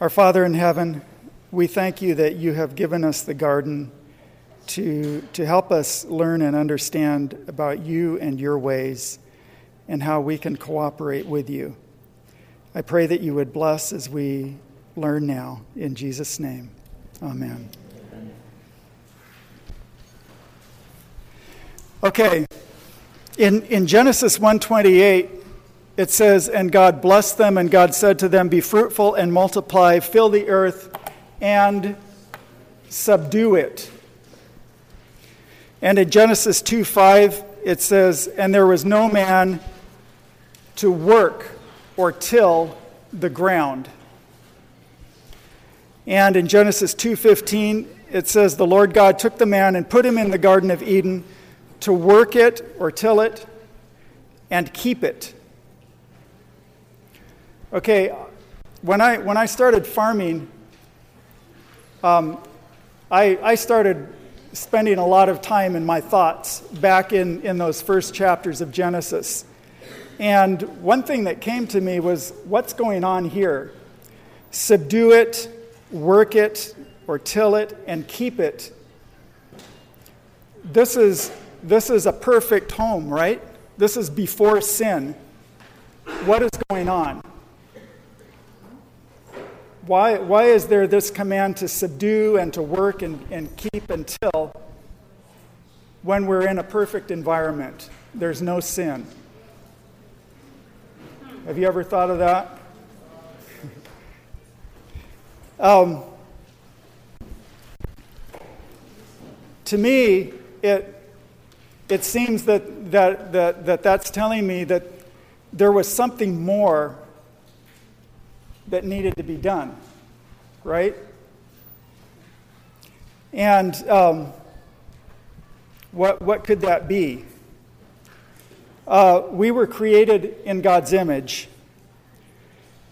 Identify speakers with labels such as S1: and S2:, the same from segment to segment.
S1: Our Father in heaven, we thank you that you have given us the garden to, to help us learn and understand about you and your ways and how we can cooperate with you. I pray that you would bless as we learn now. In Jesus' name, amen. Okay, in, in Genesis 128, it says, And God blessed them, and God said to them, Be fruitful and multiply, fill the earth and subdue it. And in Genesis 2 5, it says, And there was no man to work or till the ground. And in Genesis 2:15 it says the Lord God took the man and put him in the garden of Eden to work it or till it and keep it. Okay, when I when I started farming um, I, I started spending a lot of time in my thoughts back in, in those first chapters of Genesis. And one thing that came to me was what's going on here? Subdue it, work it, or till it, and keep it. This is, this is a perfect home, right? This is before sin. What is going on? Why, why is there this command to subdue and to work and, and keep until when we're in a perfect environment? There's no sin. Have you ever thought of that? um, to me, it, it seems that, that, that, that that's telling me that there was something more that needed to be done, right? And um, what, what could that be? Uh, we were created in God's image.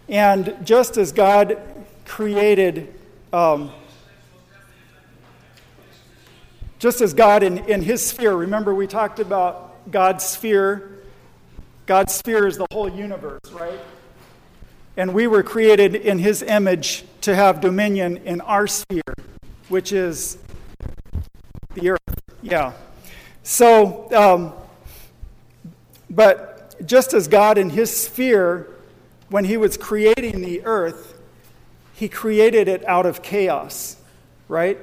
S1: And just as God created, um, just as God in, in his sphere, remember we talked about God's sphere. God's sphere is the whole universe, right? And we were created in his image to have dominion in our sphere, which is the earth. Yeah. So, um, but just as God in his sphere, when he was creating the earth, he created it out of chaos, right?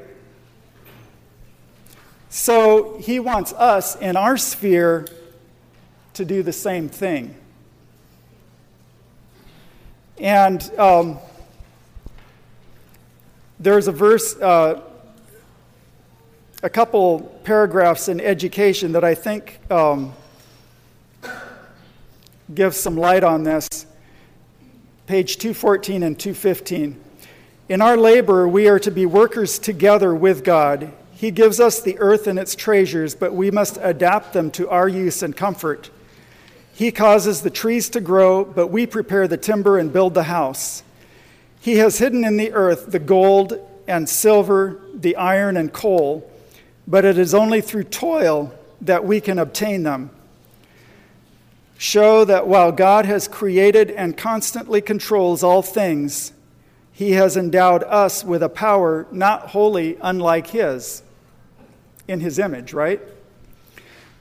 S1: So he wants us in our sphere to do the same thing. And um, there's a verse, uh, a couple paragraphs in education that I think um, gives some light on this. Page 214 and 215. In our labor, we are to be workers together with God. He gives us the earth and its treasures, but we must adapt them to our use and comfort. He causes the trees to grow, but we prepare the timber and build the house. He has hidden in the earth the gold and silver, the iron and coal, but it is only through toil that we can obtain them. Show that while God has created and constantly controls all things, he has endowed us with a power not wholly unlike his, in his image, right?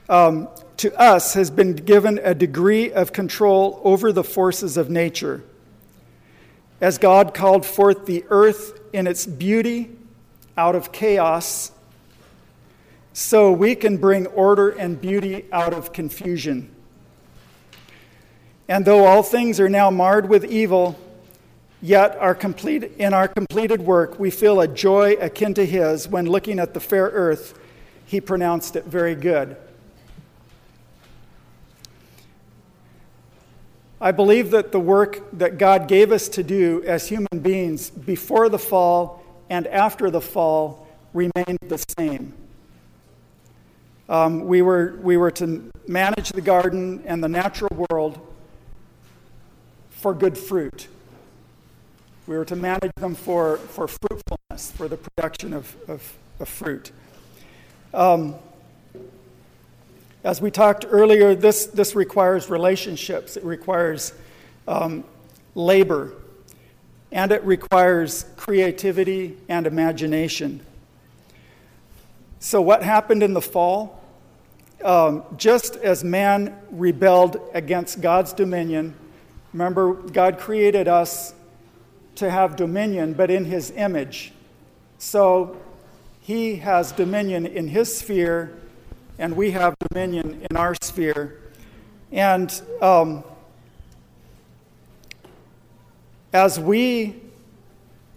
S1: Um, to us has been given a degree of control over the forces of nature. As God called forth the earth in its beauty out of chaos, so we can bring order and beauty out of confusion. And though all things are now marred with evil, yet our complete, in our completed work we feel a joy akin to his when looking at the fair earth, he pronounced it very good. I believe that the work that God gave us to do as human beings before the fall and after the fall remained the same. Um, we, were, we were to manage the garden and the natural world for good fruit. We were to manage them for, for fruitfulness, for the production of, of, of fruit. Um, as we talked earlier, this, this requires relationships, it requires um, labor. and it requires creativity and imagination. So, what happened in the fall? Um, just as man rebelled against God's dominion, remember, God created us to have dominion, but in his image. So, he has dominion in his sphere, and we have dominion in our sphere. And um, as we,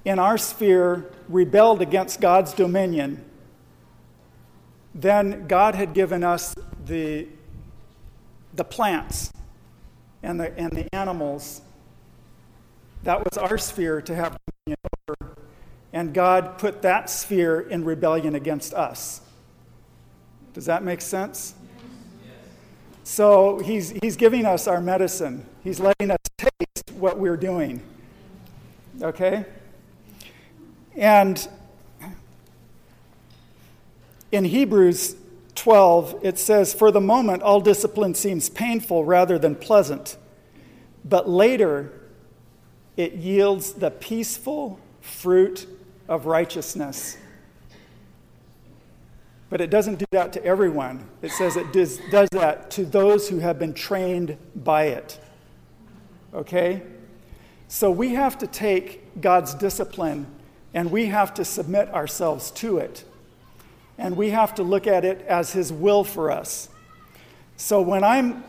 S1: in our sphere, rebelled against God's dominion, then God had given us the, the plants and the, and the animals. That was our sphere to have dominion over. And God put that sphere in rebellion against us. Does that make sense? So he's, he's giving us our medicine. He's letting us taste what we're doing. Okay? And in Hebrews 12, it says, For the moment, all discipline seems painful rather than pleasant, but later it yields the peaceful fruit of righteousness. But it doesn't do that to everyone. It says it does, does that to those who have been trained by it. Okay? So we have to take God's discipline and we have to submit ourselves to it. And we have to look at it as His will for us. So when I'm,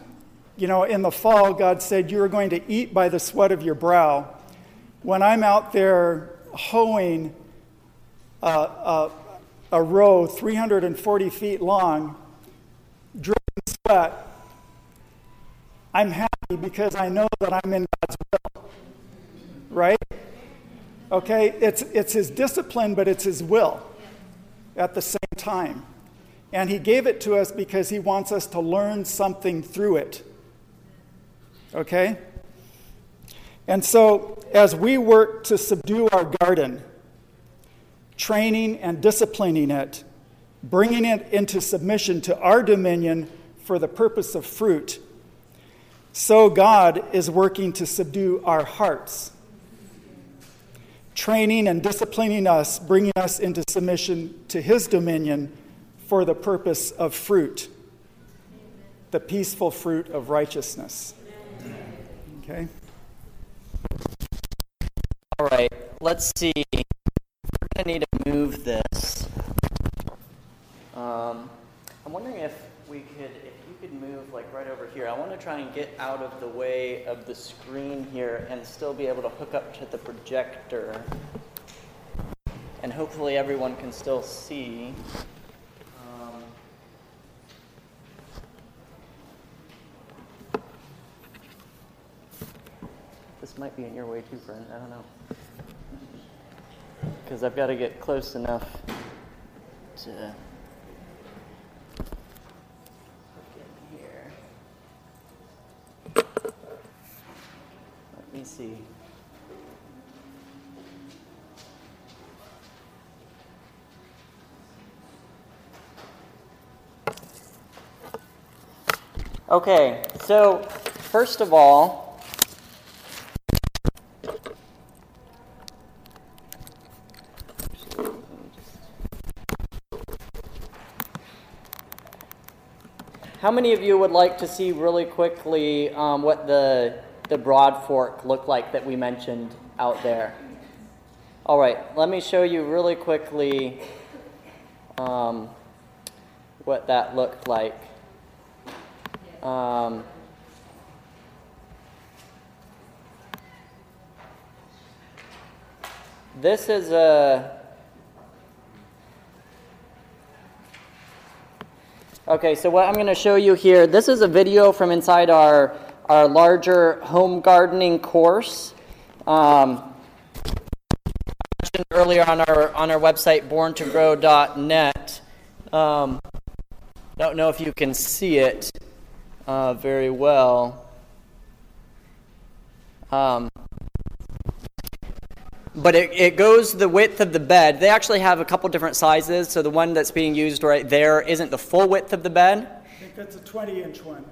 S1: you know, in the fall, God said, You are going to eat by the sweat of your brow. When I'm out there hoeing a, a, a row 340 feet long, dripping sweat, I'm happy because I know that I'm in God's will right? Okay, it's, it's his discipline, but it's his will at the same time. And he gave it to us because he wants us to learn something through it. Okay? And so, as we work to subdue our garden, training and disciplining it, bringing it into submission to our dominion for the purpose of fruit, so God is working to subdue our hearts training and disciplining us, bringing us into submission to his dominion for the purpose of fruit, the peaceful fruit of righteousness. Okay?
S2: All right, let's see. To need to move this. Um, I'm wondering if we could, if you could move like right over here. I want to try and get out of the way of the screen here and still be able to hook up to the projector. And hopefully everyone can still see. Um, this might be in your way too, Brent. I don't know. Because I've got to get close enough to. Look in here. Let me see. Okay, so first of all, how many of you would like to see really quickly um, what the the broad fork look like that we mentioned out there? All right, let me show you really quickly um, what that looked like. Um, this is a Okay, so what I'm going to show you here, this is a video from inside our our larger home gardening course. Um, mentioned earlier on our on our website, borntogrow.net. Um, don't know if you can see it uh, very well. Um, but it, it goes the width of the bed. They actually have a couple different sizes, so the one that's being used right there isn't the full width of the bed.
S1: I think that's a 20 inch one.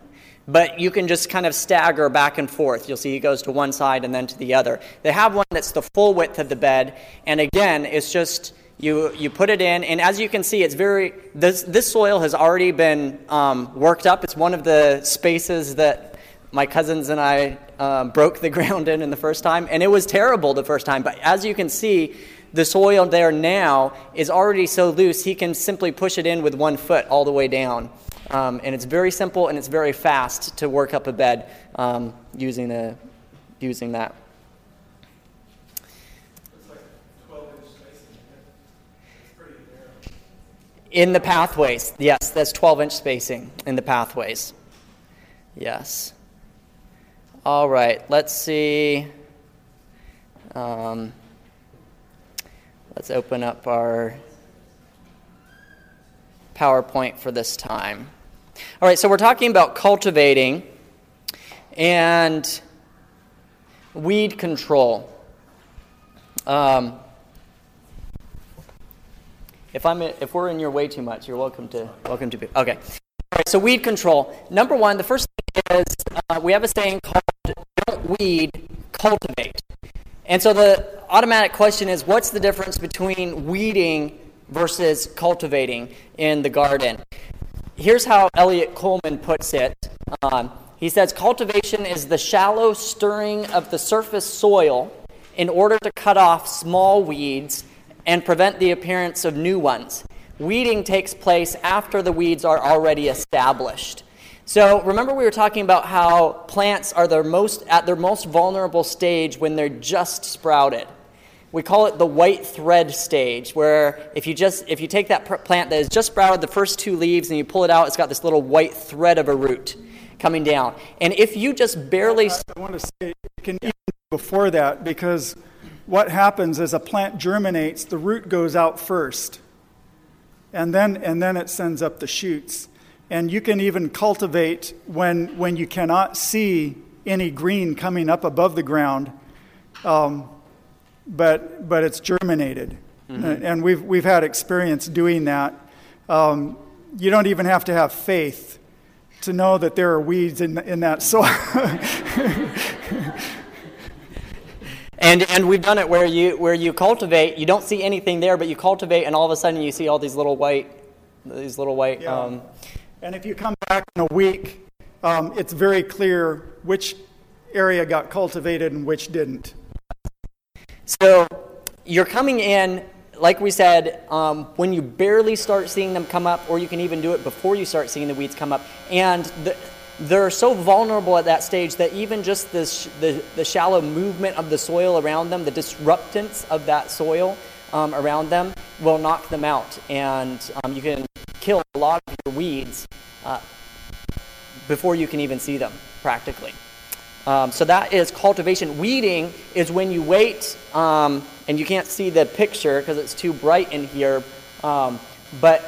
S2: but you can just kind of stagger back and forth. You'll see it goes to one side and then to the other. They have one that's the full width of the bed, and again, it's just you, you put it in, and as you can see, it's very, this, this soil has already been um, worked up. It's one of the spaces that my cousins and I um, broke the ground in in the first time, and it was terrible the first time. But as you can see, the soil there now is already so loose, he can simply push it in with one foot all the way down. Um, and it's very simple and it's very fast to work up a bed um, using, the, using that. In the pathways, yes, that's 12 inch spacing in the pathways. Yes. All right, let's see. Um, let's open up our PowerPoint for this time. All right, so we're talking about cultivating and weed control. Um, if I'm if we're in your way too much, you're welcome to welcome to be okay. All right, so weed control. Number one, the first thing is uh, we have a saying called "Don't weed, cultivate." And so the automatic question is, what's the difference between weeding versus cultivating in the garden? Here's how Eliot Coleman puts it. Um, he says, Cultivation is the shallow stirring of the surface soil in order to cut off small weeds and prevent the appearance of new ones. Weeding takes place after the weeds are already established. So remember we were talking about how plants are their most at their most vulnerable stage when they're just sprouted. We call it the white thread stage, where if you just if you take that plant that has just sprouted the first two leaves and you pull it out, it's got this little white thread of a root coming down. And if you just barely,
S1: I want to say you can even before that because what happens is a plant germinates, the root goes out first, and then and then it sends up the shoots. And you can even cultivate when when you cannot see any green coming up above the ground. Um, but, but it's germinated. Mm-hmm. And we've, we've had experience doing that. Um, you don't even have to have faith to know that there are weeds in, in that soil.
S2: and, and we've done it where you, where you cultivate, you don't see anything there, but you cultivate, and all of a sudden you see all these little white, these little white. Yeah. Um,
S1: and if you come back in a week, um, it's very clear which area got cultivated and which didn't.
S2: So you're coming in, like we said, um, when you barely start seeing them come up, or you can even do it before you start seeing the weeds come up. And the, they're so vulnerable at that stage that even just this, the, the shallow movement of the soil around them, the disruptance of that soil um, around them, will knock them out. And um, you can kill a lot of your weeds uh, before you can even see them, practically. Um, so that is cultivation. Weeding is when you wait, um, and you can't see the picture because it's too bright in here, um, but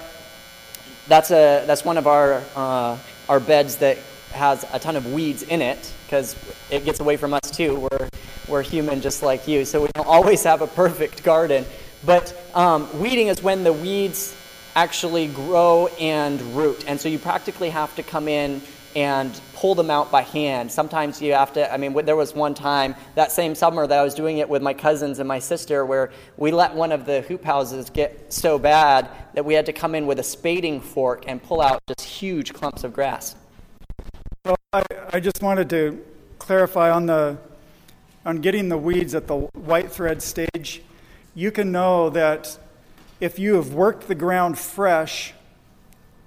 S2: that's, a, that's one of our, uh, our beds that has a ton of weeds in it because it gets away from us too. We're, we're human just like you, so we don't always have a perfect garden. But um, weeding is when the weeds actually grow and root. And so you practically have to come in and pull them out by hand. Sometimes you have to, I mean, there was one time that same summer that I was doing it with my cousins and my sister where we let one of the hoop houses get so bad that we had to come in with a spading fork and pull out just huge clumps of grass.
S1: Well, I, I just wanted to clarify on the on getting the weeds at the white thread stage. You can know that if you have worked the ground fresh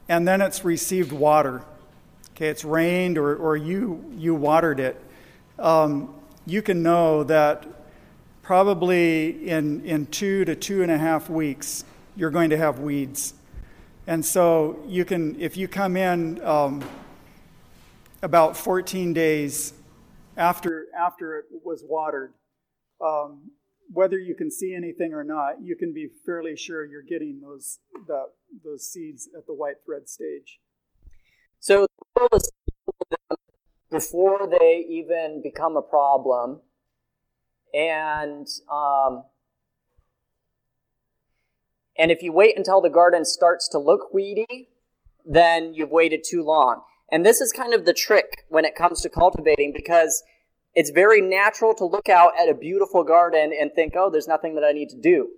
S1: and then it's received water, okay, it's rained or, or you, you watered it, um, you can know that probably in, in two to two and a half weeks, you're going to have weeds. And so you can, if you come in um, about 14 days after, after it was watered, um, whether you can see anything or not, you can be fairly sure you're getting those, the, those seeds at the white thread stage.
S2: So before they even become a problem, and um, and if you wait until the garden starts to look weedy, then you've waited too long. And this is kind of the trick when it comes to cultivating because it's very natural to look out at a beautiful garden and think, oh, there's nothing that I need to do.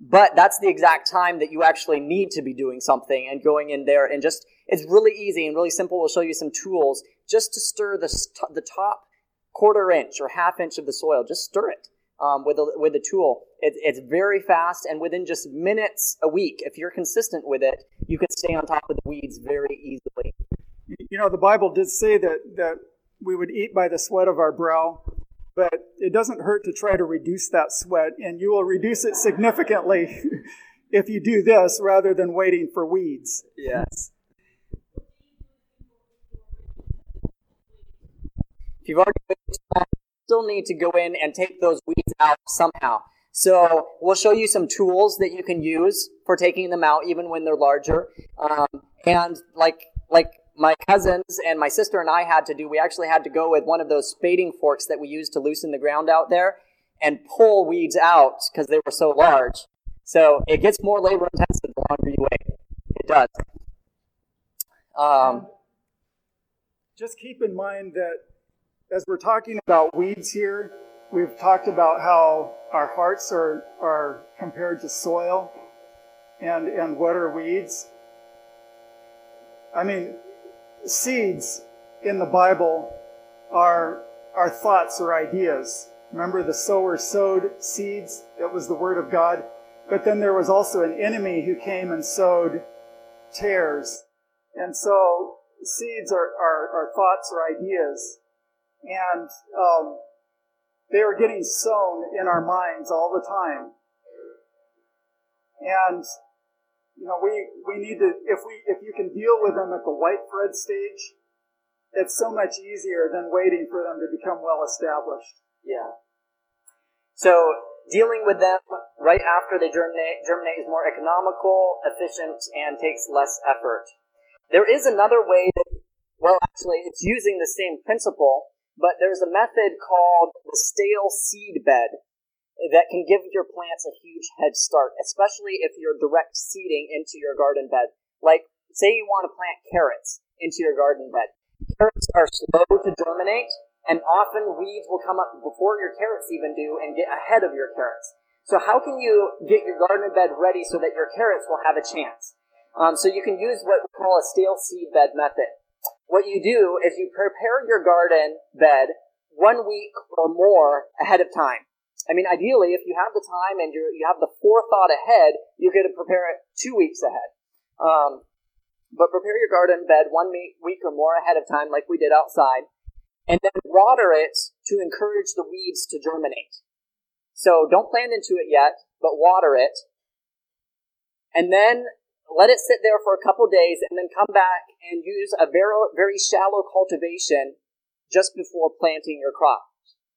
S2: But that's the exact time that you actually need to be doing something and going in there and just, it's really easy and really simple. We'll show you some tools just to stir the, the top quarter inch or half inch of the soil. Just stir it um, with, a, with a tool. It, it's very fast and within just minutes a week, if you're consistent with it, you can stay on top of the weeds very easily.
S1: You know, the Bible did say that, that we would eat by the sweat of our brow, but it doesn't hurt to try to reduce that sweat, and you will reduce it significantly if you do this rather than waiting for weeds.
S2: Yes. If you've already still need to go in and take those weeds out somehow. So we'll show you some tools that you can use for taking them out, even when they're larger. Um, and like like my cousins and my sister and I had to do, we actually had to go with one of those spading forks that we use to loosen the ground out there and pull weeds out because they were so large. So it gets more labor intensive the longer you wait. It does. Um,
S1: Just keep in mind that as we're talking about weeds here, we've talked about how our hearts are, are compared to soil and, and what are weeds. I mean, seeds in the Bible are, are thoughts or ideas. Remember, the sower sowed seeds, it was the Word of God. But then there was also an enemy who came and sowed tares. And so seeds are, are, are thoughts or ideas. And um, they are getting sown in our minds all the time. And you know, we, we need to, if we, if you can deal with them at the white thread stage, it's so much easier than waiting for them to become well established.
S2: Yeah. So dealing with them right after they germinate, germinate is more economical, efficient, and takes less effort. There is another way that, well, actually, it's using the same principle, but there's a method called the stale seed bed that can give your plants a huge head start, especially if you're direct seeding into your garden bed. Like, say you want to plant carrots into your garden bed. Carrots are slow to germinate, and often weeds will come up before your carrots even do and get ahead of your carrots. So how can you get your garden bed ready so that your carrots will have a chance? Um, so you can use what we call a stale seed bed method. What you do is you prepare your garden bed one week or more ahead of time. I mean, ideally, if you have the time and you you have the forethought ahead, you could prepare it two weeks ahead. Um, but prepare your garden bed one week or more ahead of time, like we did outside, and then water it to encourage the weeds to germinate. So don't plant into it yet, but water it, and then let it sit there for a couple days, and then come back and use a very very shallow cultivation just before planting your crop.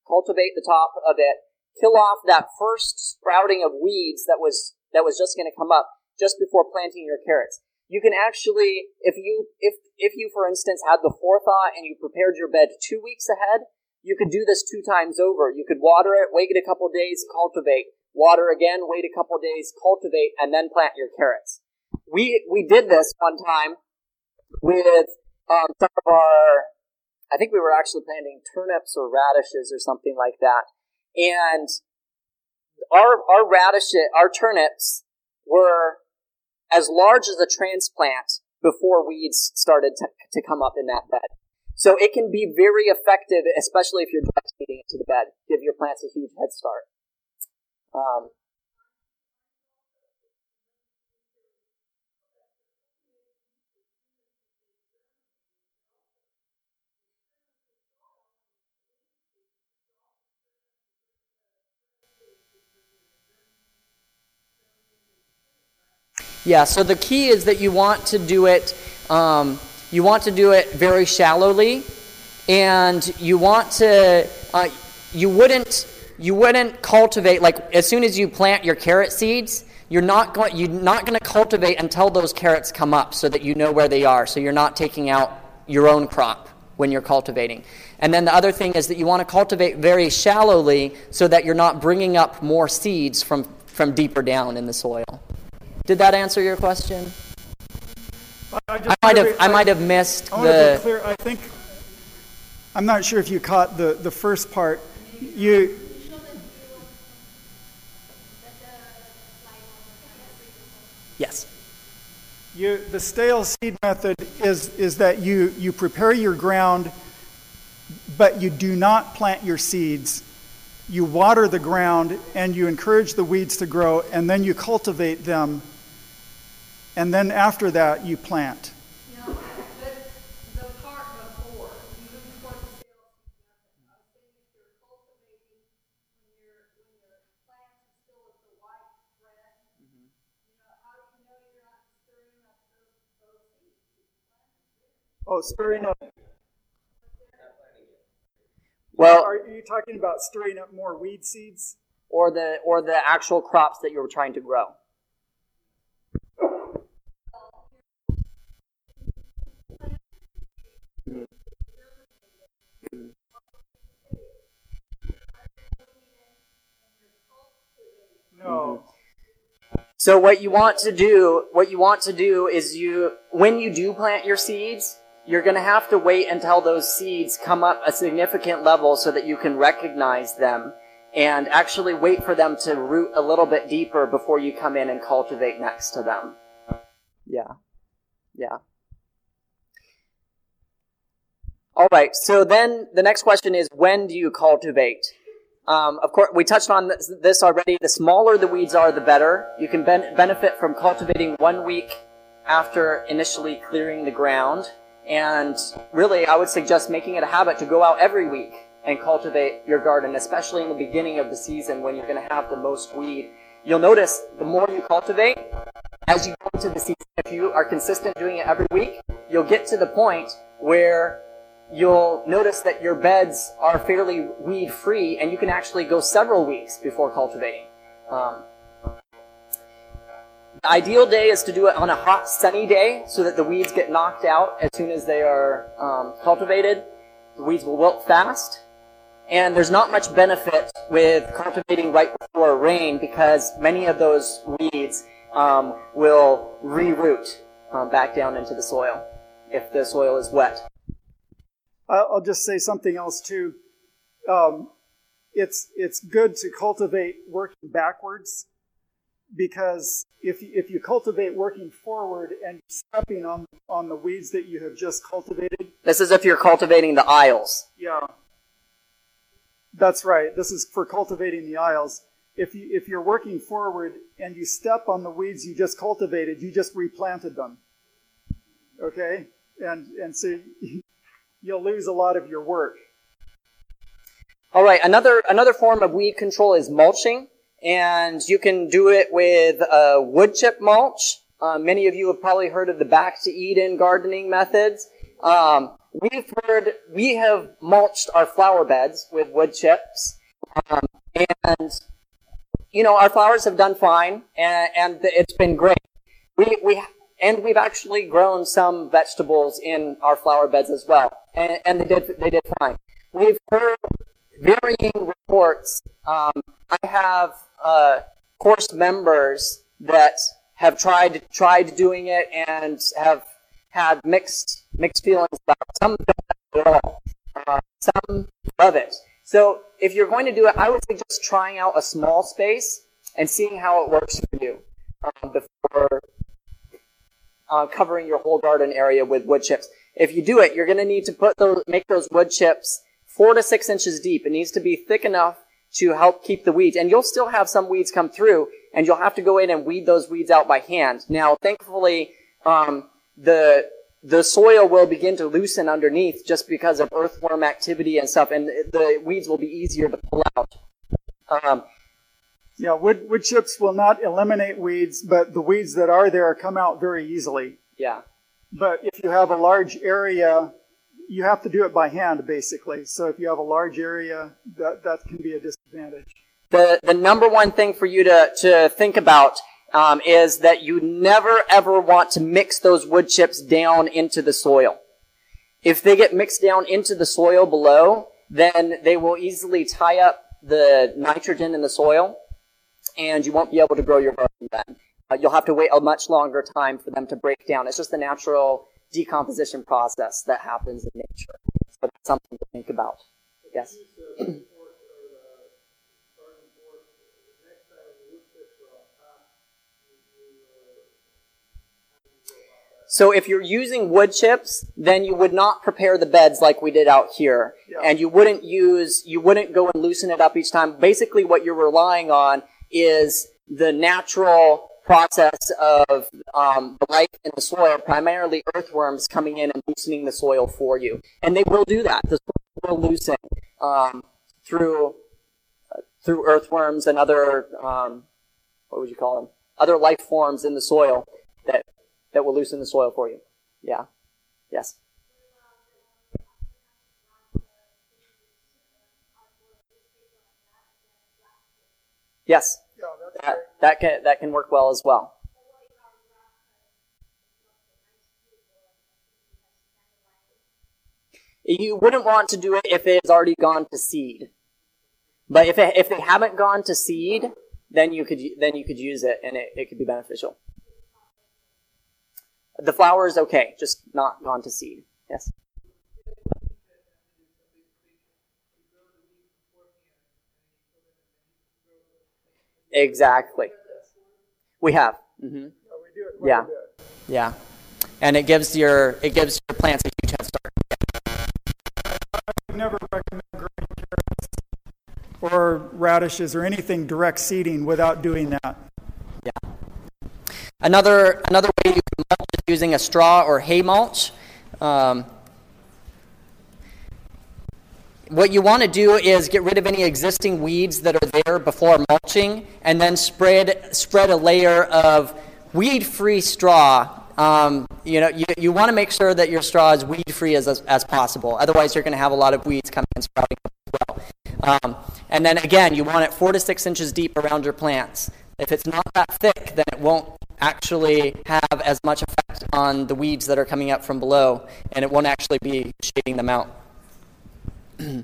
S2: Cultivate the top of it kill off that first sprouting of weeds that was that was just going to come up just before planting your carrots. You can actually, if you if if you for instance had the forethought and you prepared your bed two weeks ahead, you could do this two times over. You could water it, wait a couple days, cultivate, water again, wait a couple days, cultivate, and then plant your carrots. We we did this one time with um, some of our. I think we were actually planting turnips or radishes or something like that. And our, our radishes, our turnips were as large as a transplant before weeds started to, to come up in that bed. So it can be very effective, especially if you're seeding into the bed. Give your plants a huge head start. Um, Yeah, so the key is that you want to do it, um, you want to do it very shallowly, and you want to, uh, you wouldn't, you wouldn't cultivate like as soon as you plant your carrot seeds. You're not going, you're not going to cultivate until those carrots come up, so that you know where they are. So you're not taking out your own crop when you're cultivating. And then the other thing is that you want to cultivate very shallowly, so that you're not bringing up more seeds from from deeper down in the soil. Did that answer your question?
S1: I,
S2: I
S1: just
S2: might have,
S1: be-
S2: I might have missed
S1: I want to be
S2: the,
S1: clear, I think, I'm not sure if you caught the, the first part. You,
S2: yes.
S1: you, the stale seed method is, is that you, you prepare your ground, but you do not plant your seeds. You water the ground and you encourage the weeds to grow, and then you cultivate them, and then after that, you plant.
S3: No, the before, even before the sales, I was saying if you're cultivating, when you're, when your plant is still at the white red, you know, how do you know you're not stirring up those, those seeds?
S1: Oh, stirring up.
S2: Well,
S1: Are you talking about stirring up more weed seeds?
S2: or the, or the actual crops that you were trying to grow. So what you want to do, what you want to do is you, when you do plant your seeds, you're going to have to wait until those seeds come up a significant level so that you can recognize them and actually wait for them to root a little bit deeper before you come in and cultivate next to them. Yeah. Yeah. All right. So then the next question is when do you cultivate? Um, of course, we touched on this, this already. The smaller the weeds are, the better. You can ben- benefit from cultivating one week after initially clearing the ground. And really, I would suggest making it a habit to go out every week and cultivate your garden, especially in the beginning of the season when you're going to have the most weed. You'll notice the more you cultivate, as you go into the season, if you are consistent doing it every week, you'll get to the point where you'll notice that your beds are fairly weed free and you can actually go several weeks before cultivating. Um, the ideal day is to do it on a hot, sunny day so that the weeds get knocked out as soon as they are um, cultivated. The weeds will wilt fast. And there's not much benefit with cultivating right before rain because many of those weeds um, will reroot um, back down into the soil if the soil is wet.
S1: I'll just say something else too. Um, it's it's good to cultivate working backwards because if you, if you cultivate working forward and stepping on on the weeds that you have just cultivated,
S2: This is if you're cultivating the aisles.
S1: yeah, that's right. This is for cultivating the aisles. If you if you're working forward and you step on the weeds you just cultivated, you just replanted them. Okay, and and so you'll lose a lot of your work.
S2: All right, another another form of weed control is mulching, and you can do it with wood chip mulch. Uh, many of you have probably heard of the back to Eden gardening methods. Um, we've heard we have mulched our flower beds with wood chips, um, and you know our flowers have done fine, and, and it's been great. We we and we've actually grown some vegetables in our flower beds as well, and, and they did they did fine. We've heard varying reports. Um, I have uh, course members that have tried tried doing it and have had mixed mixed feelings about it. Some don't it at all. Uh, some love it. So if you're going to do it, I would suggest trying out a small space and seeing how it works for you um, before uh, covering your whole garden area with wood chips. If you do it, you're going to need to put those, make those wood chips four to six inches deep. It needs to be thick enough to help keep the weeds. And you'll still have some weeds come through, and you'll have to go in and weed those weeds out by hand. Now, thankfully, um, the the soil will begin to loosen underneath just because of earthworm activity and stuff, and the weeds will be easier to pull out. Um,
S1: Yeah, wood, wood chips will not eliminate weeds, but the weeds that are there come out very easily.
S2: yeah.
S1: But if you have a large area, you have to do it by hand, basically. So if you have a large area, that, that can be a disadvantage.
S2: the the number one thing for you to to think about um, is that you never ever want to mix those wood chips down into the soil. If they get mixed down into the soil below, then they will easily tie up the nitrogen in the soil, and you won't be able to grow your garden then. uh, you'll have to wait a much longer time for them to break down. It's just the natural decomposition process that happens in nature. So that's something to think about. Yes. So if you're using wood chips, then you would not prepare the beds like we did out here. And you wouldn't use, you wouldn't go and loosen it up each time. Basically what you're relying on is the natural process of um, the life in the soil, primarily earthworms coming in and loosening the soil for you. And they will do that. The soil will loosen um, through, uh, through earthworms and other, um, what would you call them? Other life forms in the soil that that will loosen the soil for you. Yeah. Yes. Yes. That, that can that can work well as well. You wouldn't want to do it if it has already gone to seed. But if it, if they haven't gone to seed, then you could then you could use it and it, it could be beneficial. The flower is okay, just not gone to seed. Yes. Exactly. We have. Mm-hmm. Yeah. Yeah. And it gives your it gives your plants a huge head start.
S1: I would never recommend growing carrots or radishes or anything direct seeding without doing that.
S2: Yeah. Another another way you can mulch is using a straw or hay mulch. Um, what you want to do is get rid of any existing weeds that are there before mulching, and then spread spread a layer of weed-free straw. Um, you know, you, you want to make sure that your straw is weed-free as, as, as possible. Otherwise, you're going to have a lot of weeds coming and sprouting as well. Um, and then again, you want it four to six inches deep around your plants. If it's not that thick, then it won't actually have as much effect on the weeds that are coming up from below, and it won't actually be shading them out.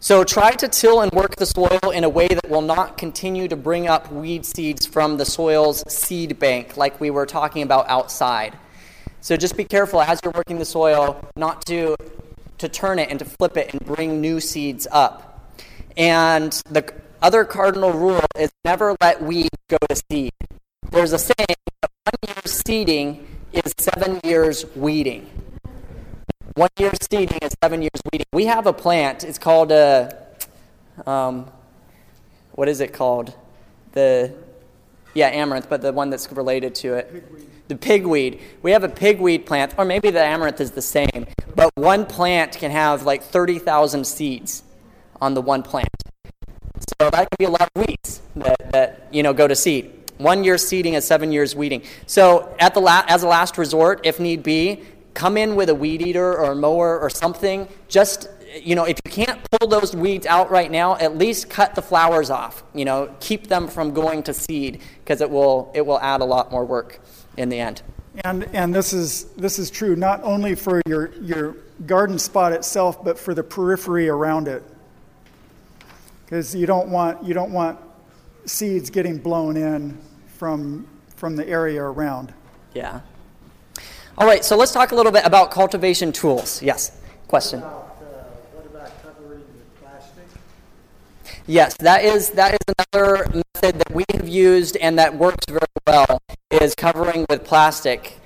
S2: so try to till and work the soil in a way that will not continue to bring up weed seeds from the soil's seed bank, like we were talking about outside. So just be careful as you're working the soil not to, to turn it and to flip it and bring new seeds up. And the other cardinal rule is never let weeds go to seed. There's a saying that one year seeding is seven years weeding. One year seeding is seven years weeding. We have a plant. It's called a, um, what is it called? The, yeah, amaranth, but the one that's related to it. Pigweed. The pigweed. We have a pigweed plant, or maybe the amaranth is the same, but one plant can have like 30,000 seeds on the one plant. So that can be a lot of weeds that, that you know, go to seed. One year seeding is seven years weeding. So, at the la- as a last resort, if need be, come in with a weed eater or a mower or something. Just, you know, if you can't pull those weeds out right now, at least cut the flowers off. You know, keep them from going to seed because it will, it will add a lot more work in the end.
S1: And, and this, is, this is true not only for your, your garden spot itself, but for the periphery around it. Because you don't want, you don't want seeds getting blown in from, from the area around.
S2: Yeah. All right, so let's talk a little bit about cultivation tools. Yes, question.
S4: What about, uh, what about covering with plastic?
S2: Yes, that is that is another method that we have used and that works very well is covering with plastic.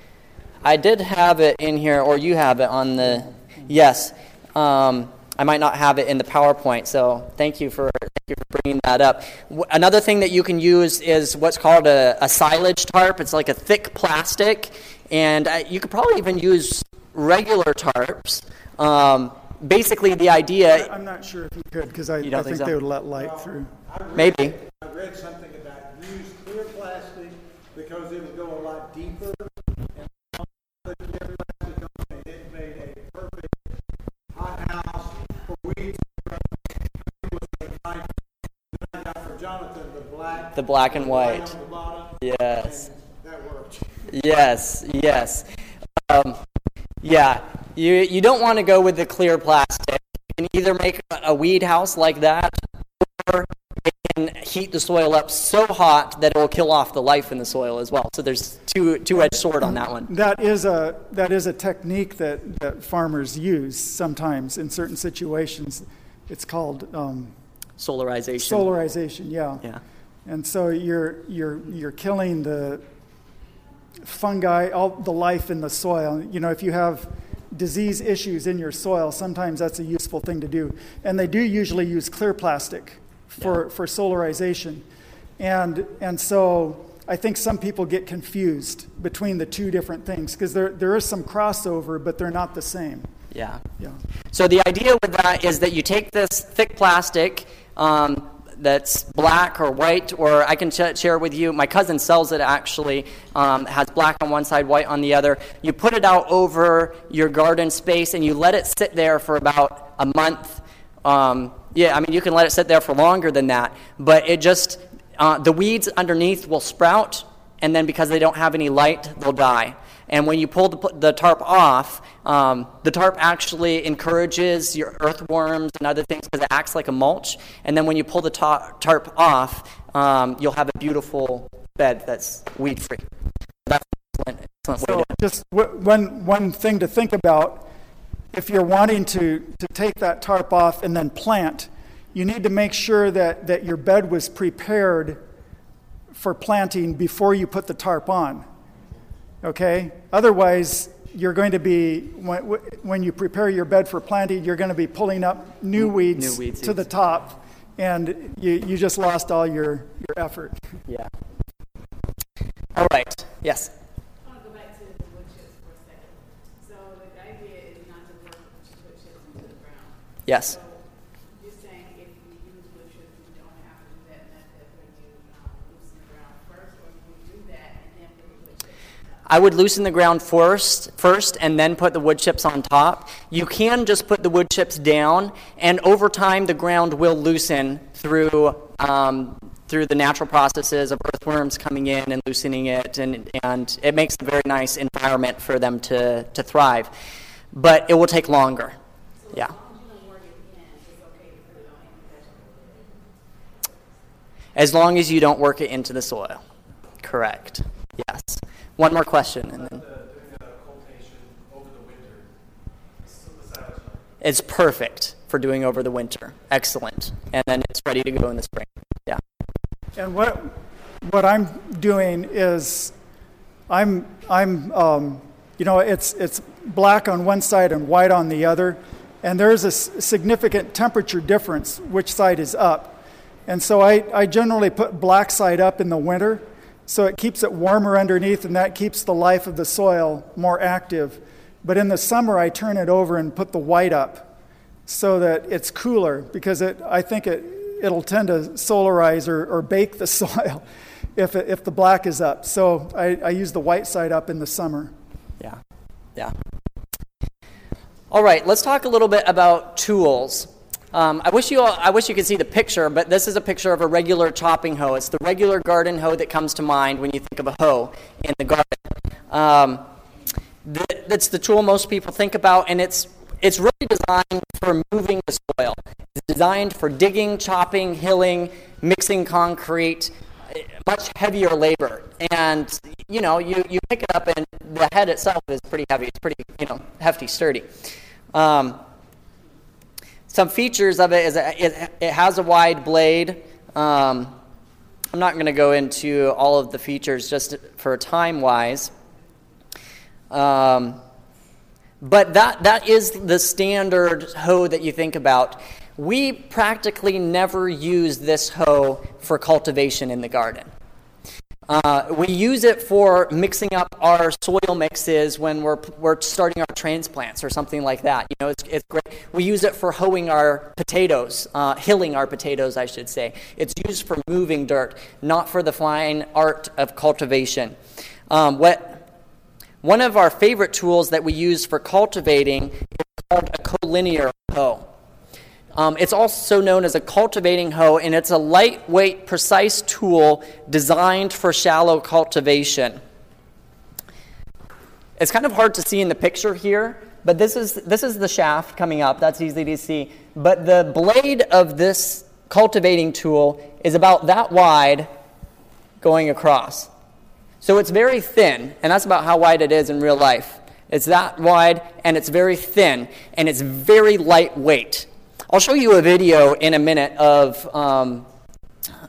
S2: I did have it in here, or you have it on the yes. Um, I might not have it in the PowerPoint, so thank you for thank you for bringing that up. W- Another thing that you can use is what's called a, a silage tarp. It's like a thick plastic, and uh, you could probably even use regular tarps. Um, basically, the idea
S1: I'm not sure if you could, because I, I think,
S2: think so?
S1: they would let light through.
S4: I read-
S2: maybe
S4: I read something about use clear plastic because it'll go a lot deeper. And put clear plastic on it, it made a perfect hothouse for weeds. It was a nice- Then I got for Jonathan the black.
S2: the black and
S4: white
S2: white.
S4: on the bottom.
S2: Yes.
S4: And That worked.
S2: Yes, yes. Um, yeah, you, you don't want to go with the clear plastic. You can either make a- weed house like that, or you can heat the soil up so hot that it will kill off the life in the soil as well. So there's two two-edged sword on that one.
S1: That is a that is a technique that, that farmers use sometimes in certain situations. It's called um,
S2: Solarization.
S1: solarization. Yeah.
S2: Yeah.
S1: And so you're you're you're killing the fungi, all the life in the soil. You know, if you have disease issues in your soil, sometimes that's a useful thing to do. And they do usually use clear plastic for, for solarization. And and so I think some people get confused between the two different things because there, there is some crossover, but they're not the same.
S2: Yeah.
S1: Yeah.
S2: So the idea with that is that you take this thick plastic um, that's black or white, or I can sh- share with you. My cousin sells it actually. Um, has black on one side, white on the other. You put it out over your garden space, and you let it sit there for about a month. Um, yeah, I mean you can let it sit there for longer than that, but it just uh, the weeds underneath will sprout, and then because they don't have any light, they'll die. And when you pull the, the tarp off, um, the tarp actually encourages your earthworms and other things because it acts like a mulch. And then when you pull the ta- tarp off, um, you'll have a beautiful bed that's weed free. That's an excellent, excellent way
S1: So
S2: to
S1: just w- one, one thing to think about, if you're wanting to, to take that tarp off and then plant, you need to make sure that, that your bed was prepared for planting before you put the tarp on. Okay? Otherwise, you're going to be, when, when you prepare your bed for planting, you're going to be pulling up new weeds,
S2: new weeds,
S1: to the top, and you, you just lost all your, your effort.
S2: Yeah. All right. Yes.
S5: I
S2: I would loosen the ground first, first, and then put the wood chips on top. You can just put the wood chips down, and over time the ground will loosen through um, through the natural processes of earthworms coming in and loosening it, and and it makes a very nice environment for them to to thrive. But it will take longer. Yeah. As long as you don't work it into the soil. Correct. Yes. One more question, and then.
S6: doing a cultivation over the winter. So the salad
S2: It's perfect for doing over the winter. Excellent. And then it's ready to go in the spring. Yeah.
S1: And what, what I'm doing is, I'm, I'm, um, you know, it's, it's black on one side and white on the other, and there's a s- significant temperature difference which side is up. And so I, I generally put black side up in the winter, so it keeps it warmer underneath, and that keeps the life of the soil more active. But in the summer, I turn it over and put the white up so that it's cooler because it, I think it, it'll tend to solarize or, or bake the soil if, it, if the black is up. So I, I use the white side up in the summer.
S2: Yeah. Yeah. All right, let's talk a little bit about tools. Um, I wish you all, I wish you could see the picture, but this is a picture of a regular chopping hoe. It's the regular garden hoe that comes to mind when you think of a hoe in the garden. Um, th- that's the tool most people think about, and it's it's really designed for moving the soil. It's designed for digging, chopping, hilling, mixing concrete, much heavier labor. And you know, you, you pick it up, and the head itself is pretty heavy. It's pretty you know hefty, sturdy. Um, some features of it is it, it has a wide blade. Um, I'm not going to go into all of the features just for time wise. Um, but that, that is the standard hoe that you think about. We practically never use this hoe for cultivation in the garden. Uh, we use it for mixing up our soil mixes when we're, we're starting our transplants or something like that. You know, it's, it's great. We use it for hoeing our potatoes, uh, hilling our potatoes, I should say. It's used for moving dirt, not for the fine art of cultivation. Um, what, one of our favorite tools that we use for cultivating is called a collinear hoe. Um, it's also known as a cultivating hoe, and it's a lightweight, precise tool designed for shallow cultivation. It's kind of hard to see in the picture here, but this is, this is the shaft coming up. That's easy to see. But the blade of this cultivating tool is about that wide going across. So it's very thin, and that's about how wide it is in real life. It's that wide, and it's very thin, and it's very lightweight. I'll show you a video in a minute of, um,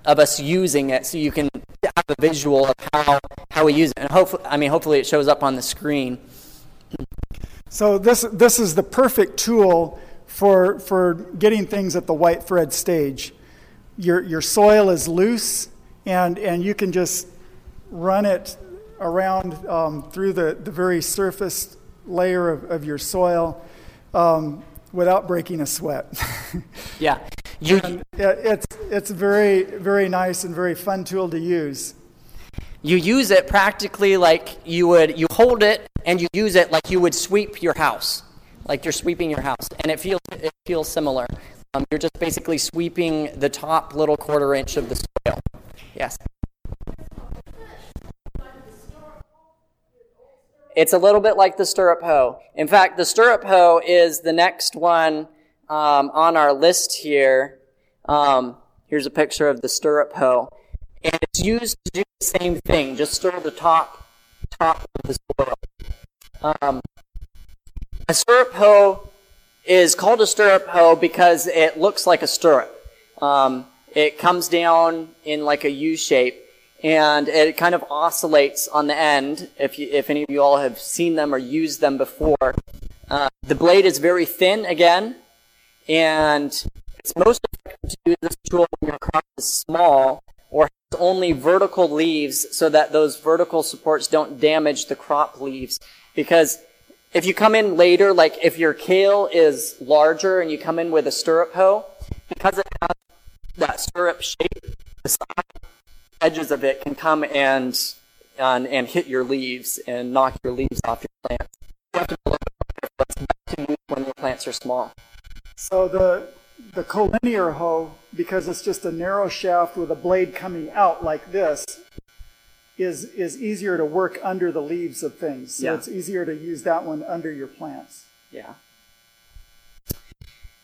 S2: of us using it so you can have a visual of how, how we use it. And hopefully, I mean, hopefully it shows up on the screen.
S1: So this, this is the perfect tool for, for getting things at the white thread stage. Your, your soil is loose, and, and you can just run it around um, through the, the very surface layer of, of your soil um, without breaking a sweat.
S2: Yeah. You,
S1: it's, it's a very, very nice and very fun tool to use.
S2: you use it practically like you would, you hold it and you use it like you would sweep your house, like you're sweeping your house. And it feels, it feels similar. Um, you're just basically sweeping the top little quarter inch of the soil. Yes. It's a little bit like the stirrup hoe. In fact, the stirrup hoe is the next one um, on our list here. Um, here's a picture of the stirrup hoe, and it's used to do the same thing. Just stir the top top of the soil. Um, a stirrup hoe is called a stirrup hoe because it looks like a stirrup. Um, it comes down in like a U shape, and it kind of oscillates on the end. If you, if any of you all have seen them or used them before, uh, the blade is very thin again, and it's most effective to use this tool when your crop is small or has only vertical leaves, so that those vertical supports don't damage the crop leaves. Because if you come in later, like if your kale is larger and you come in with a stirrup hoe, because it has that stirrup shape, the side edges of it can come and and, and hit your leaves and knock your leaves off your plants. You have to be a little bit careful. It's best to use when your plants are small.
S1: So the, the collinear hoe, because it's just a narrow shaft with a blade coming out like this, is, is easier to work under the leaves of things. So
S2: Yeah.
S1: it's easier to use that one under your plants.
S2: Yeah.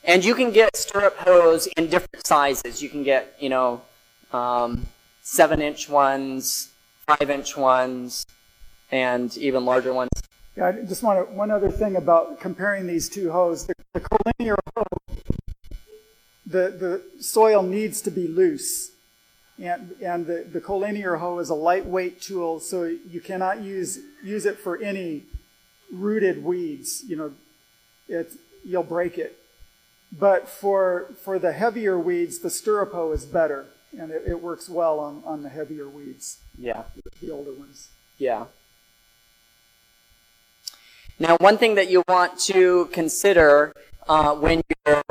S2: And you can get stirrup hoes in different sizes. You can get, you know, um, seven inch ones, five inch ones, and even larger ones.
S1: Yeah, I just want to, one other thing about comparing these two hoes. The, the collinear hoe, the, the soil needs to be loose. And, and the, the collinear hoe is a lightweight tool, so you cannot use, use it for any rooted weeds. You know, it, you'll break it. But for, for the heavier weeds, the stirrup hoe is better, and it, it works well on, on the heavier weeds,
S2: Yeah.
S1: the older ones.
S2: Yeah. Now, one thing that you want to consider uh, when you're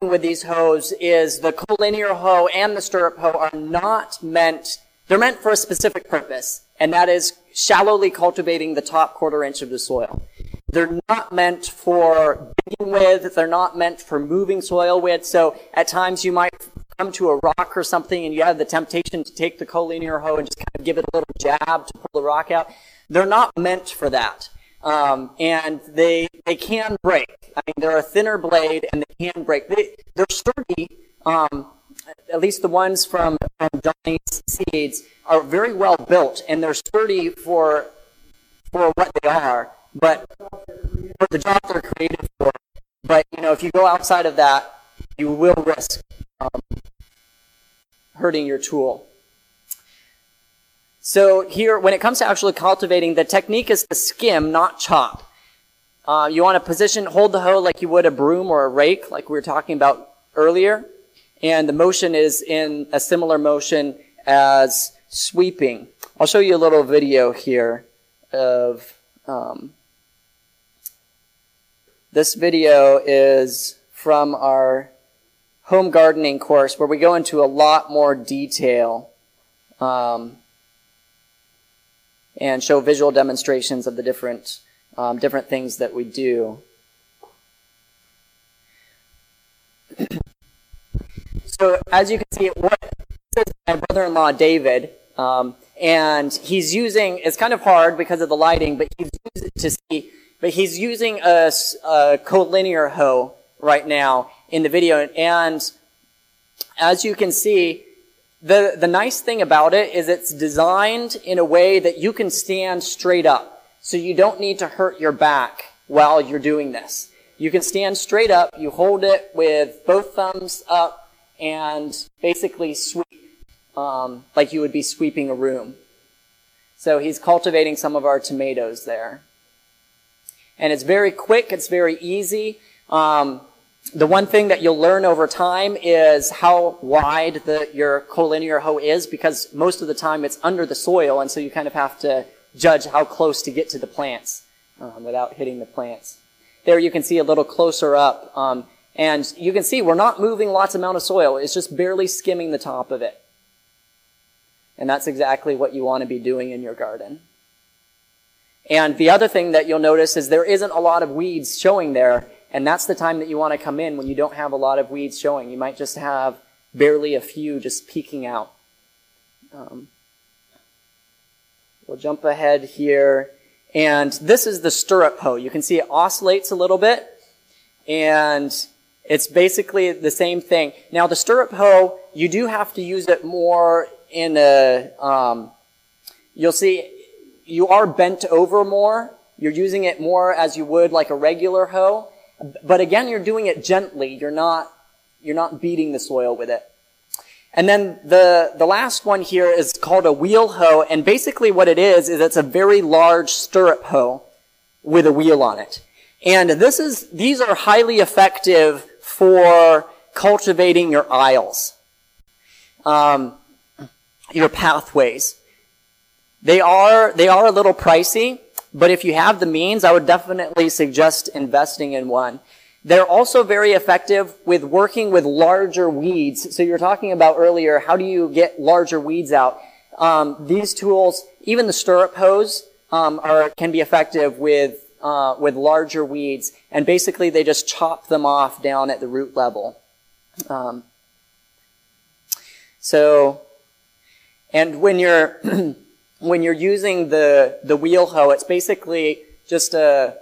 S2: with these hoes is the collinear hoe and the stirrup hoe are not meant, they're meant for a specific purpose, and that is shallowly cultivating the top quarter inch of the soil. They're not meant for digging with, they're not meant for moving soil with, so at times you might come to a rock or something and you have the temptation to take the collinear hoe and just kind of give it a little jab to pull the rock out. They're not meant for that. Um, and they they can break. I mean, they're a thinner blade and they can break. They, they're sturdy. Um, at least the ones from, from Johnny's seeds are very well built and they're sturdy for for what they are, but for the job they're created for. But you know, if you go outside of that, you will risk um, hurting your tool. So here, when it comes to actually cultivating, the technique is to skim, not chop. Uh, you want to position, hold the hoe like you would a broom or a rake, like we were talking about earlier. And the motion is in a similar motion as sweeping. I'll show you a little video here of, um, this video is from our home gardening course where we go into a lot more detail. Um, and show visual demonstrations of the different um, different things that we do. so as you can see, what my brother-in-law David, um, and he's using. It's kind of hard because of the lighting, but he's using to see. But he's using a, a collinear hoe right now in the video, and as you can see, the, the nice thing about it is it's designed in a way that you can stand straight up. So you don't need to hurt your back while you're doing this. You can stand straight up, you hold it with both thumbs up, and basically sweep, um, like you would be sweeping a room. So he's cultivating some of our tomatoes there. And it's very quick, it's very easy. Um, the one thing that you'll learn over time is how wide the, your collinear hoe is because most of the time it's under the soil and so you kind of have to judge how close to get to the plants um, without hitting the plants. There you can see a little closer up um, and you can see we're not moving lots amount of soil. It's just barely skimming the top of it. And that's exactly what you want to be doing in your garden. And the other thing that you'll notice is there isn't a lot of weeds showing there and that's the time that you want to come in when you don't have a lot of weeds showing. You might just have barely a few just peeking out. Um, we'll jump ahead here. And this is the stirrup hoe. You can see it oscillates a little bit. And it's basically the same thing. Now the stirrup hoe, you do have to use it more in a, um, you'll see you are bent over more. You're using it more as you would like a regular hoe. But again, you're doing it gently. You're not, you're not beating the soil with it. And then the, the last one here is called a wheel hoe. And basically what it is, is it's a very large stirrup hoe with a wheel on it. And this is, these are highly effective for cultivating your aisles, um, your pathways. They are, they are a little pricey, but if you have the means, I would definitely suggest investing in one. They're also very effective with working with larger weeds. So you were talking about earlier, how do you get larger weeds out? Um, these tools, even the stirrup hose, um, are, can be effective with uh, with larger weeds, and basically they just chop them off down at the root level. Um, so, and when you're when you're using the, the wheel hoe, it's basically just a,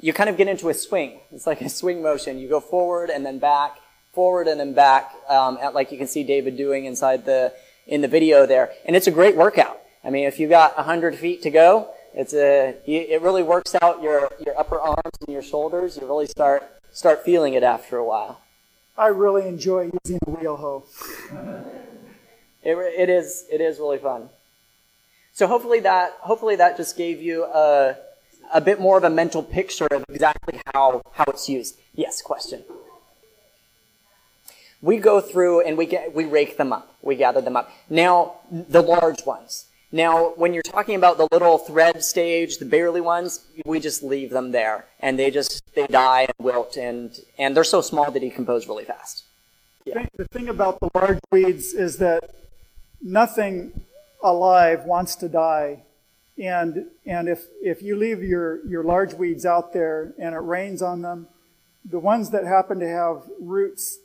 S2: you kind of get into a swing. It's like a swing motion. You go forward and then back, forward and then back, um, at, like you can see David doing inside the, in the video there. And it's a great workout. I mean, if you've got 100 feet to go, it's a, it really works out your, your upper arms and your shoulders. You really start, start feeling it after a while.
S1: I really enjoy using the wheel hoe.
S2: It, it is, it is really fun. So hopefully that hopefully that just gave you a, a bit more of a mental picture of exactly how, how it's used. Yes, question. We go through and we get we rake them up. We gather them up. Now the large ones. Now, when you're talking about the little thread stage, the barely ones, we just leave them there, and they just they die and wilt, and and they're so small they decompose really fast.
S1: Yeah. The thing about the large weeds is that nothing alive wants to die. And, and if, if you leave your, your large weeds out there and it rains on them, the ones that happen to have roots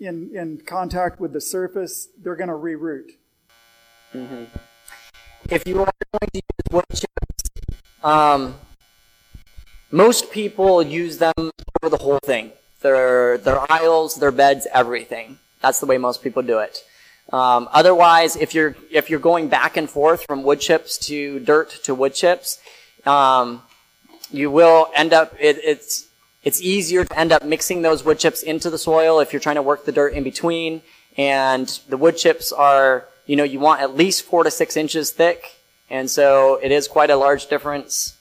S1: in, in contact with the surface, they're going to reroot.
S2: Mm-hmm. If you are going to use wood chips, um, most people use them for the whole thing. Their, their aisles, their beds, everything. That's the way most people do it. Um, otherwise, if you're if you're going back and forth from wood chips to dirt to wood chips, um, you will end up. It, it's it's easier to end up mixing those wood chips into the soil if you're trying to work the dirt in between. And the wood chips are, you know, you want at least four to six inches thick, and so it is quite a large difference.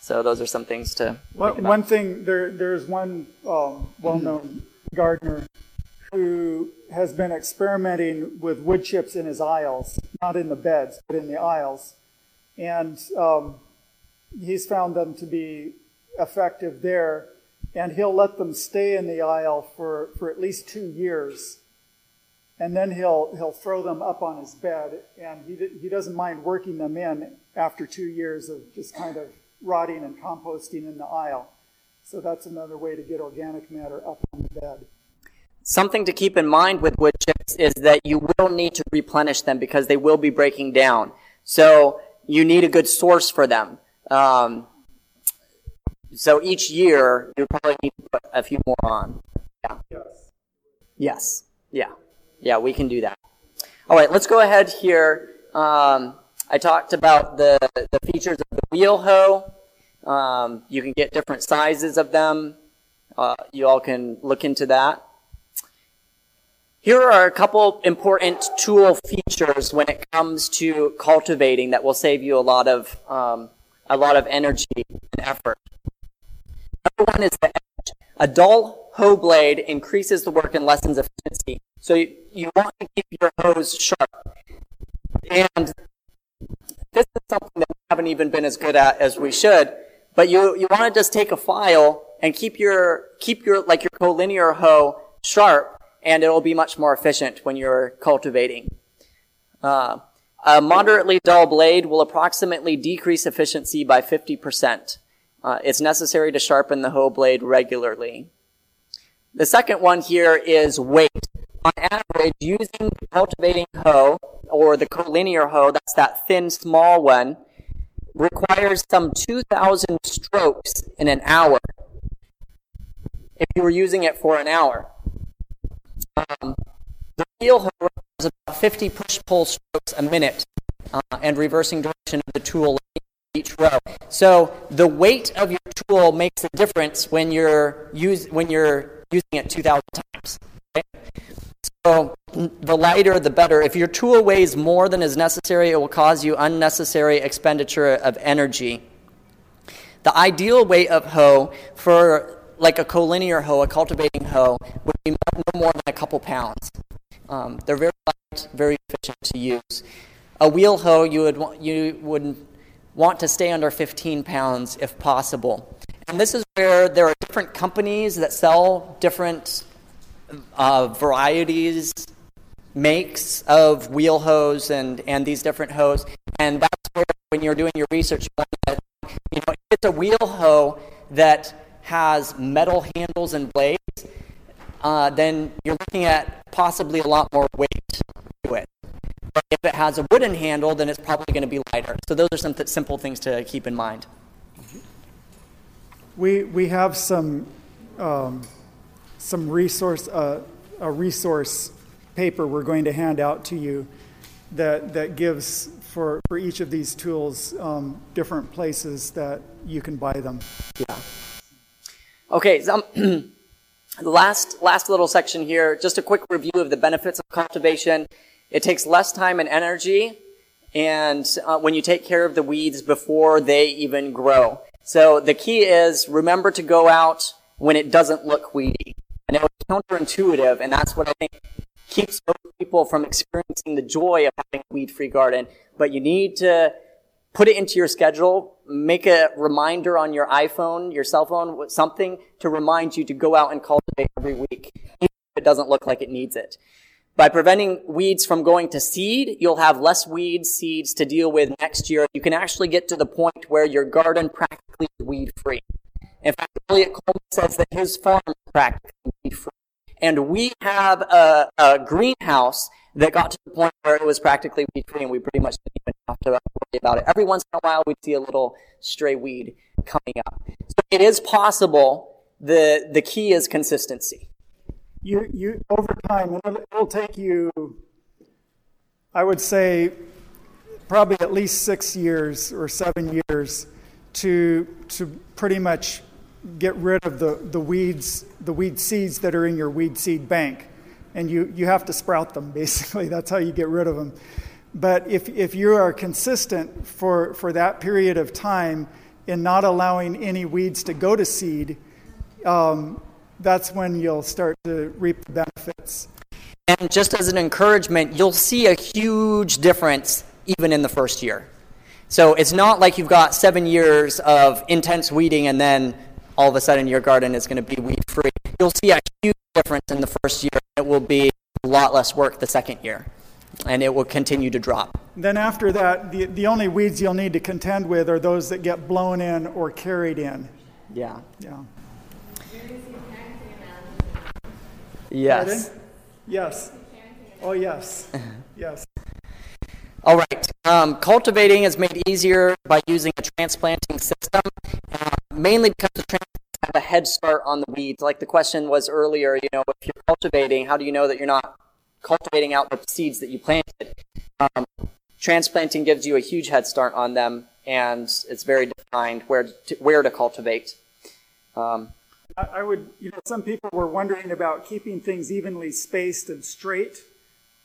S2: So those are some things to.
S1: One, one thing there there's one um, well-known gardener who has been experimenting with wood chips in his aisles, not in the beds, but in the aisles. And um, he's found them to be effective there. And he'll let them stay in the aisle for, for at least two years. And then he'll, he'll throw them up on his bed. And he, he doesn't mind working them in after two years of just kind of rotting and composting in the aisle. So that's another way to get organic matter up on the bed.
S2: Something to keep in mind with wood chips is that you will need to replenish them because they will be breaking down. So you need a good source for them. Um, so each year you probably need to put a few more on. Yeah.
S1: Yes.
S2: Yes. Yeah. Yeah, we can do that. All right, let's go ahead here. Um, I talked about the, the features of the wheel hoe. Um, you can get different sizes of them. Uh, you all can look into that. Here are a couple important tool features when it comes to cultivating that will save you a lot of um, a lot of energy and effort. Number one is the edge. A dull hoe blade increases the work and lessens efficiency. So you, you want to keep your hose sharp. And this is something that we haven't even been as good at as we should. But you, you want to just take a file and keep your keep your like your collinear hoe sharp, and it'll be much more efficient when you're cultivating. Uh, a moderately dull blade will approximately decrease efficiency by 50%. Uh, it's necessary to sharpen the hoe blade regularly. The second one here is weight. On average, using the cultivating hoe or the collinear hoe, that's that thin, small one, requires some 2,000 strokes in an hour if you were using it for an hour. Um, the wheel hoe requires about 50 push-pull strokes a minute uh, and reversing direction of the tool each row. So the weight of your tool makes a difference when you're, use, when you're using it 2,000 times. Okay? So the lighter, the better. If your tool weighs more than is necessary, it will cause you unnecessary expenditure of energy. The ideal weight of hoe for like a collinear hoe, a cultivating hoe, would be no more than a couple pounds. Um, they're very light, very efficient to use. A wheel hoe, you would want, you would want to stay under 15 pounds if possible. And this is where there are different companies that sell different uh, varieties, makes of wheel hose and, and these different hoes. And that's where, when you're doing your research, you, know, it's a wheel hoe that has metal handles and blades, uh, then you're looking at possibly a lot more weight to it. But if it has a wooden handle, then it's probably going to be lighter. So those are some th- simple things to keep in mind.
S1: We, we have some, um, some resource, uh, a resource paper we're going to hand out to you that, that gives for, for each of these tools um, different places that you can buy them.
S2: Yeah. Okay, so, the last, last little section here, just a quick review of the benefits of cultivation. It takes less time and energy, and uh, when you take care of the weeds before they even grow. So the key is remember to go out when it doesn't look weedy. And it was counterintuitive, and that's what I think keeps people from experiencing the joy of having a weed-free garden. But you need to put it into your schedule, make a reminder on your iPhone, your cell phone, something to remind you to go out and cultivate every week, if it doesn't look like it needs it. By preventing weeds from going to seed, you'll have less weed seeds to deal with next year. You can actually get to the point where your garden practically is weed free. In fact, Eliot Coleman says that his farm is practically weed free. And we have a, a, greenhouse that got to the point where it was practically weed free, and we pretty much didn't even have to worry about it. Every once in a while, we'd see a little stray weed coming up. So it is possible. The, the key is consistency
S1: you, you over time, it'll, it'll take you, I would say, probably at least six years or seven years to, to pretty much get rid of the, the weeds, the weed seeds that are in your weed seed bank. And you, you have to sprout them, basically. That's how you get rid of them. But if, if you are consistent for, for that period of time in not allowing any weeds to go to seed, um, that's when you'll start to reap the benefits.
S2: And just as an encouragement, you'll see a huge difference even in the first year. So it's not like you've got seven years of intense weeding and then all of a sudden your garden is going to be weed free. You'll see a huge difference in the first year. It will be a lot less work the second year, and it will continue to drop.
S1: Then after that, the, the only weeds you'll need to contend with are those that get blown in or carried in.
S2: Yeah.
S1: Yeah.
S2: Yes.
S1: Pardon? Yes. Oh, yes. yes.
S2: All right. Um, cultivating is made easier by using a transplanting system, uh, mainly because the transplants have a head start on the weeds. Like the question was earlier, you know, if you're cultivating, how do you know that you're not cultivating out the seeds that you planted. Um, transplanting gives you a huge head start on them, and it's very defined where to, where to cultivate. Um,
S1: I would, you know, some people were wondering about keeping things evenly spaced and straight.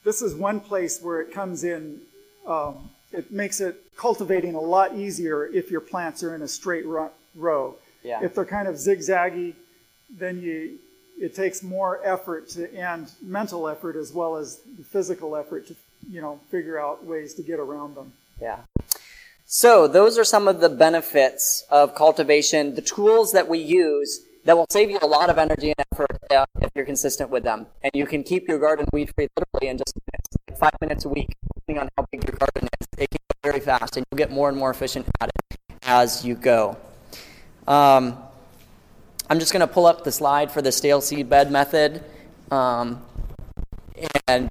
S1: This is one place where it comes in, um, it makes it cultivating a lot easier if your plants are in a straight row.
S2: Yeah.
S1: If they're kind of zigzaggy, then you, it takes more effort to, and mental effort as well as the physical effort to, you know, figure out ways to get around them.
S2: Yeah. So those are some of the benefits of cultivation, the tools that we use that will save you a lot of energy and effort uh, if you're consistent with them. And you can keep your garden weed free literally in just minutes, like five minutes a week, depending on how big your garden is. It can go very fast, and you'll get more and more efficient at it as you go. Um, I'm just going to pull up the slide for the stale seed bed method. Um, and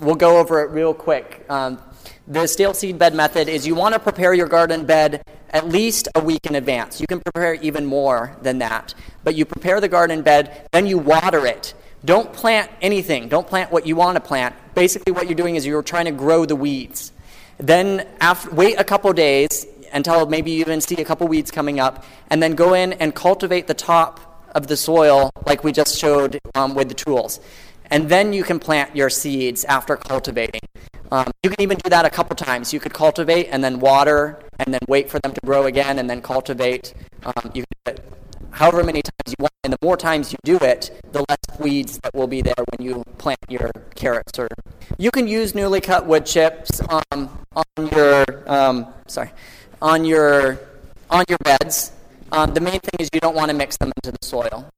S2: we'll go over it real quick. Um, the stale seed bed method is you want to prepare your garden bed at least a week in advance. You can prepare even more than that. But you prepare the garden bed, then you water it. Don't plant anything. Don't plant what you want to plant. Basically, what you're doing is you're trying to grow the weeds. Then after, wait a couple days until maybe you even see a couple weeds coming up, and then go in and cultivate the top of the soil like we just showed um, with the tools. And then you can plant your seeds after cultivating. Um, you can even do that a couple times. You could cultivate and then water and then wait for them to grow again and then cultivate. Um, you can do it however many times you want. And the more times you do it, the less weeds that will be there when you plant your carrots. Or you can use newly cut wood chips um, on your um, sorry on your on your beds. Um, the main thing is you don't want to mix them into the soil.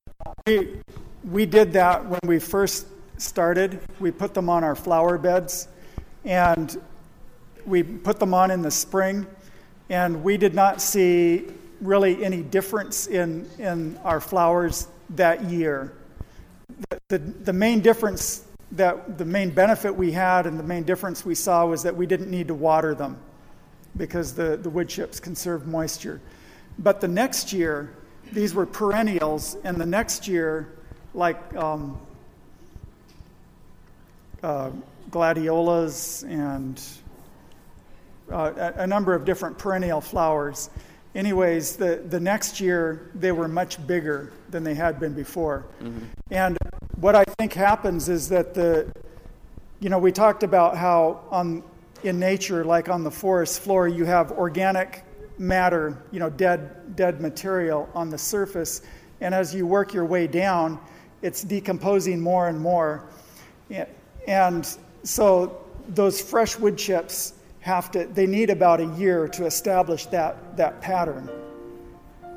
S1: We, we did that when we first started. We put them on our flower beds and we put them on in the spring, and we did not see really any difference in, in our flowers that year. The, the, the main difference that the main benefit we had and the main difference we saw was that we didn't need to water them because the, the wood chips conserve moisture. But the next year, these were perennials, and the next year, like um, uh, gladiolas and uh, a, a number of different perennial flowers. Anyways, the, the next year they were much bigger than they had been before. And what I think happens is that the, you know, we talked about how on, in nature, like on the forest floor, you have organic matter, you know, dead, dead material on the surface. And as you work your way down, it's decomposing more and more. And so those fresh wood chips have to, they need about a year to establish that, that pattern.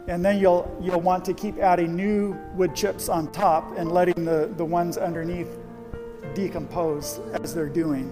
S1: And then you'll, you'll want to keep adding new wood chips on top and letting the, the ones underneath decompose as they're doing.